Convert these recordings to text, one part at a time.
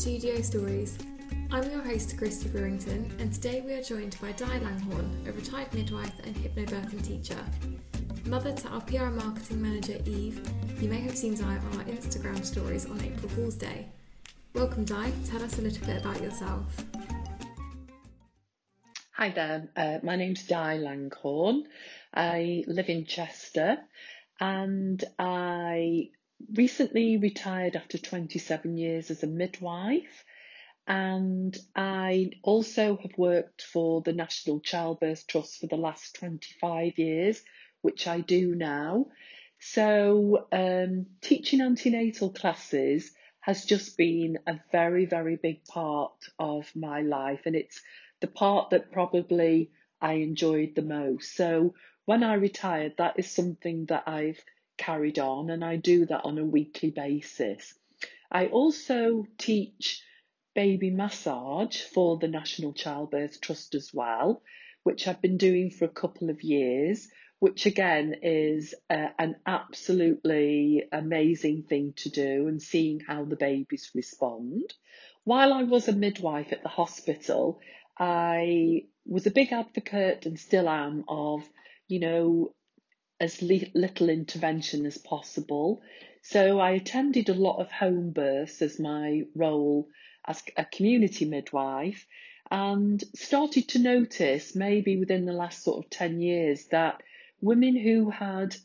Studio Stories. I'm your host, Christy Brewington, and today we are joined by Di Langhorn, a retired midwife and hypnobirthing teacher. Mother to our PR marketing manager, Eve, you may have seen Di on our Instagram stories on April Fool's Day. Welcome, Di. Tell us a little bit about yourself. Hi there, uh, my name's Di Langhorn. I live in Chester and I recently retired after 27 years as a midwife. And I also have worked for the National Childbirth Trust for the last 25 years, which I do now. So, um, teaching antenatal classes has just been a very, very big part of my life, and it's the part that probably I enjoyed the most. So, when I retired, that is something that I've carried on, and I do that on a weekly basis. I also teach baby massage for the National Childbirth Trust as well, which I've been doing for a couple of years, which again is uh, an absolutely amazing thing to do and seeing how the babies respond. While I was a midwife at the hospital, I was a big advocate and still am of, you know, as little intervention as possible. So I attended a lot of home births as my role as a community midwife and started to notice maybe within the last sort of 10 years that women who had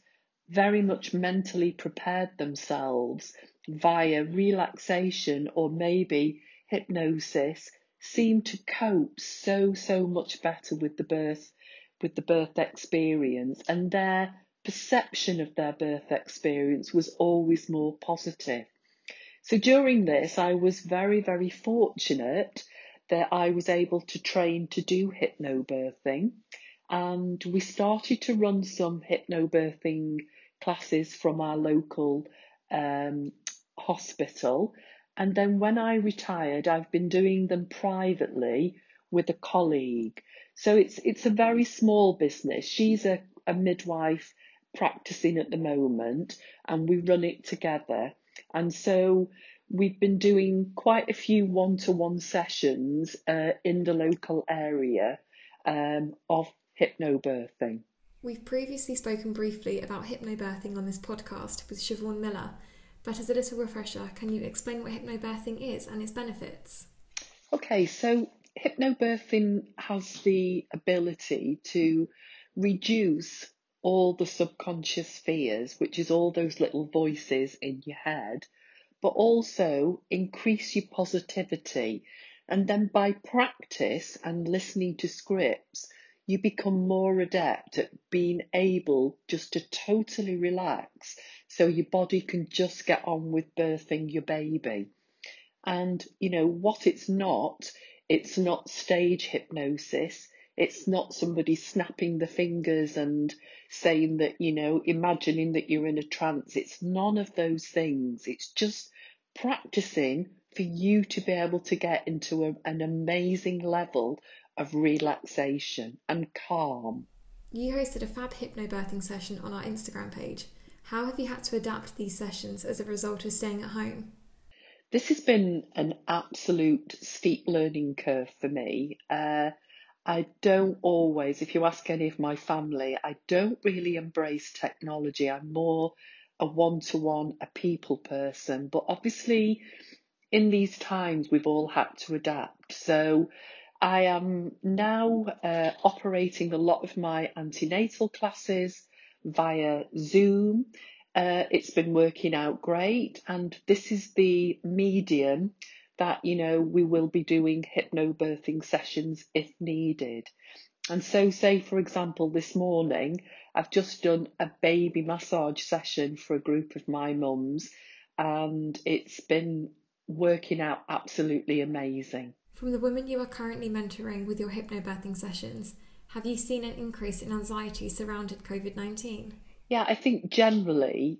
very much mentally prepared themselves via relaxation or maybe hypnosis seem to cope so so much better with the birth with the birth experience and their perception of their birth experience was always more positive. So during this, I was very, very fortunate that I was able to train to do hypnobirthing. And we started to run some hypnobirthing classes from our local um, hospital. And then when I retired, I've been doing them privately with a colleague. So it's it's a very small business. She's a, a midwife practicing at the moment and we run it together. And so we've been doing quite a few one to one sessions uh, in the local area um, of hypnobirthing. We've previously spoken briefly about hypnobirthing on this podcast with Siobhan Miller, but as a little refresher, can you explain what hypnobirthing is and its benefits? Okay, so hypnobirthing has the ability to reduce all the subconscious fears, which is all those little voices in your head, but also increase your positivity. And then by practice and listening to scripts, you become more adept at being able just to totally relax so your body can just get on with birthing your baby. And, you know, what it's not, it's not stage hypnosis. It's not somebody snapping the fingers and saying that, you know, imagining that you're in a trance. It's none of those things. It's just practicing for you to be able to get into a, an amazing level of relaxation and calm. You hosted a fab hypnobirthing session on our Instagram page. How have you had to adapt these sessions as a result of staying at home? This has been an absolute steep learning curve for me. Uh, I don't always, if you ask any of my family, I don't really embrace technology. I'm more a one to one, a people person. But obviously, in these times, we've all had to adapt. So I am now uh, operating a lot of my antenatal classes via Zoom. Uh, it's been working out great, and this is the medium that, you know, we will be doing hypnobirthing sessions if needed. And so, say, for example, this morning, I've just done a baby massage session for a group of my mums, and it's been working out absolutely amazing. From the women you are currently mentoring with your hypnobirthing sessions, have you seen an increase in anxiety surrounding COVID 19? Yeah, I think generally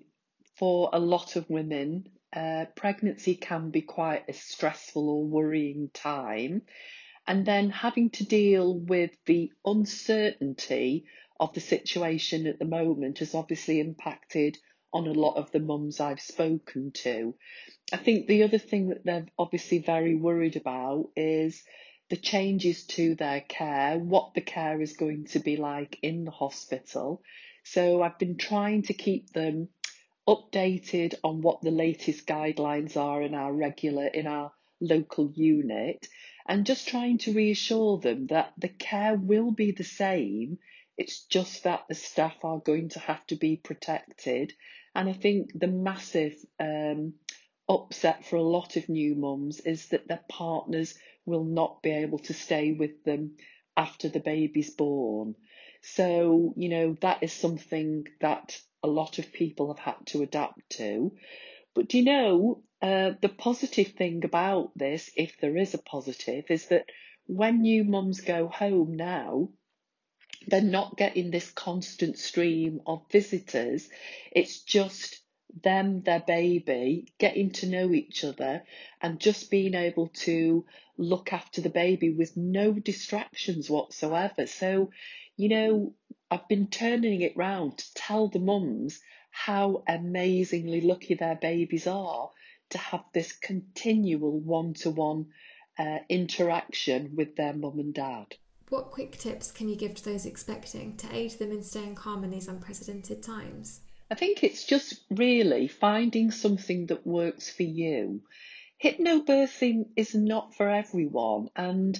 for a lot of women, uh, pregnancy can be quite a stressful or worrying time. And then having to deal with the uncertainty of the situation at the moment has obviously impacted on a lot of the mums I've spoken to. I think the other thing that they're obviously very worried about is the changes to their care, what the care is going to be like in the hospital. So I've been trying to keep them updated on what the latest guidelines are in our regular, in our local unit, and just trying to reassure them that the care will be the same. It's just that the staff are going to have to be protected. And I think the massive um, upset for a lot of new mums is that their partners will not be able to stay with them after the baby's born. So, you know, that is something that a lot of people have had to adapt to. But do you know, uh, the positive thing about this, if there is a positive, is that when new mums go home now, they're not getting this constant stream of visitors. It's just them, their baby, getting to know each other and just being able to look after the baby with no distractions whatsoever. So, you know, I've been turning it round to tell the mums how amazingly lucky their babies are to have this continual one to one interaction with their mum and dad. What quick tips can you give to those expecting to aid them in staying calm in these unprecedented times? I think it's just really finding something that works for you. Hypnobirthing is not for everyone, and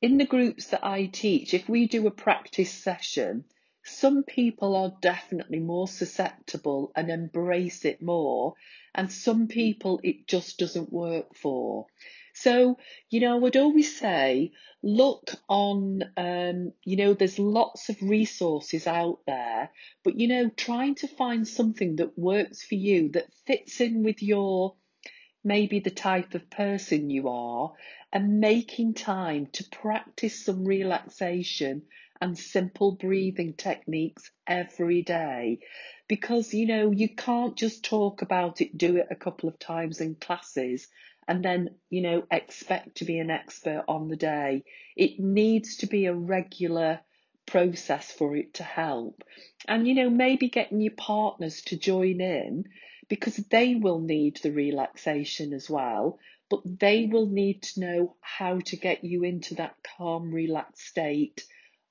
in the groups that I teach, if we do a practice session, some people are definitely more susceptible and embrace it more, and some people it just doesn't work for. So, you know, I would always say, look on, um, you know, there's lots of resources out there, but, you know, trying to find something that works for you, that fits in with your, maybe the type of person you are, and making time to practice some relaxation and simple breathing techniques every day. Because, you know, you can't just talk about it, do it a couple of times in classes and then, you know, expect to be an expert on the day. It needs to be a regular process for it to help. And, you know, maybe getting your partners to join in because they will need the relaxation as well, but they will need to know how to get you into that calm, relaxed state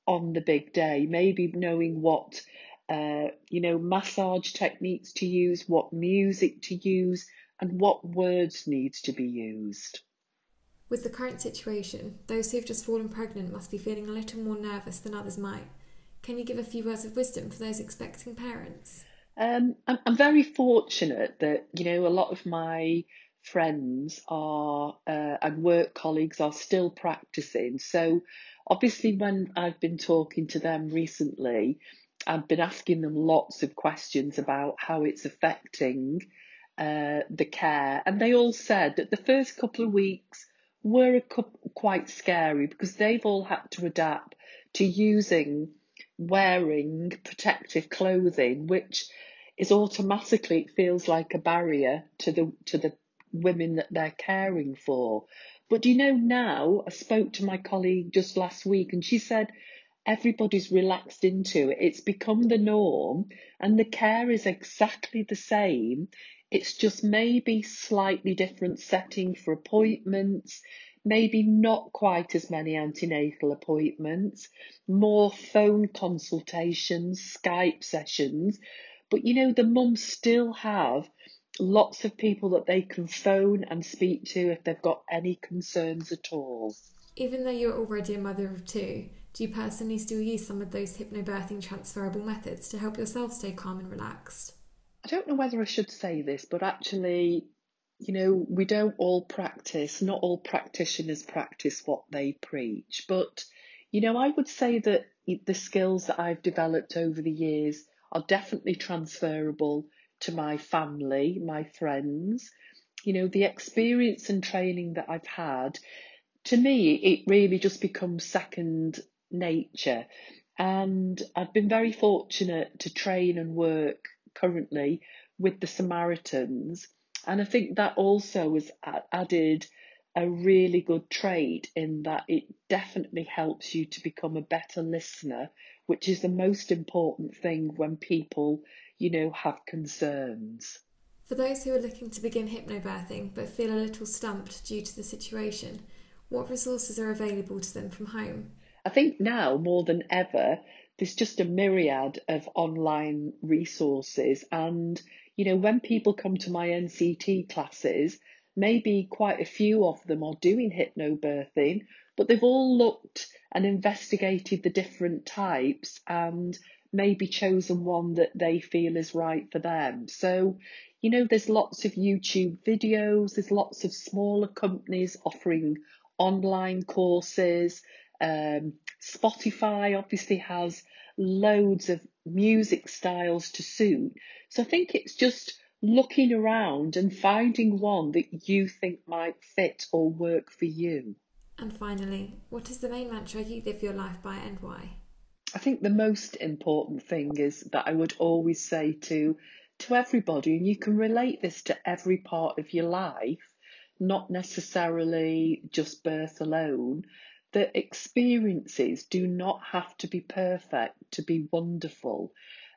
on the big day. Maybe knowing what, uh, you know, massage techniques to use, what music to use, and what words need to be used. With the current situation, those who have just fallen pregnant must be feeling a little more nervous than others might. Can you give a few words of wisdom for those expecting parents? Um, I'm, I'm very fortunate that, you know, a lot of my friends are uh, and work colleagues are still practicing. So, obviously, when I've been talking to them recently, I've been asking them lots of questions about how it's affecting uh, the care, and they all said that the first couple of weeks were a couple, quite scary because they've all had to adapt to using wearing protective clothing, which is automatically it feels like a barrier to the to the women that they're caring for. But do you know now? I spoke to my colleague just last week, and she said everybody's relaxed into it. It's become the norm, and the care is exactly the same. It's just maybe slightly different setting for appointments, maybe not quite as many antenatal appointments, more phone consultations, Skype sessions. But you know, the mums still have lots of people that they can phone and speak to if they've got any concerns at all. Even though you're already a mother of two, do you personally still use some of those hypnobirthing transferable methods to help yourself stay calm and relaxed? I don't know whether I should say this, but actually, you know, we don't all practice, not all practitioners practice what they preach. But, you know, I would say that the skills that I've developed over the years are definitely transferable to my family, my friends. You know, the experience and training that I've had, to me, it really just becomes second nature. And I've been very fortunate to train and work currently with the Samaritans. And I think that also has added a really good trait in that it definitely helps you to become a better listener, which is the most important thing when people, you know, have concerns. For those who are looking to begin hypnobirthing but feel a little stumped due to the situation, what resources are available to them from home? I think now more than ever, there's just a myriad of online resources. And, you know, when people come to my NCT classes, maybe quite a few of them are doing hypnobirthing, but they've all looked and investigated the different types and maybe chosen one that they feel is right for them. So, you know, there's lots of YouTube videos, there's lots of smaller companies offering online courses. Um, Spotify obviously has loads of music styles to suit. So I think it's just looking around and finding one that you think might fit or work for you. And finally, what is the main mantra you live your life by and why? I think the most important thing is that I would always say to to everybody, and you can relate this to every part of your life, not necessarily just birth alone, that experiences do not have to be perfect to be wonderful.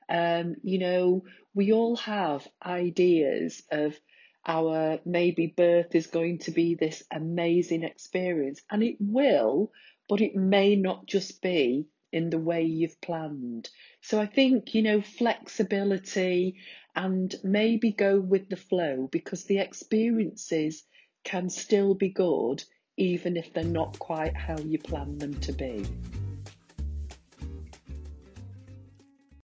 Um, you know, we all have ideas of our maybe birth is going to be this amazing experience, and it will, but it may not just be in the way you've planned. So I think, you know, flexibility and maybe go with the flow because the experiences can still be good even if they're not quite how you plan them to be.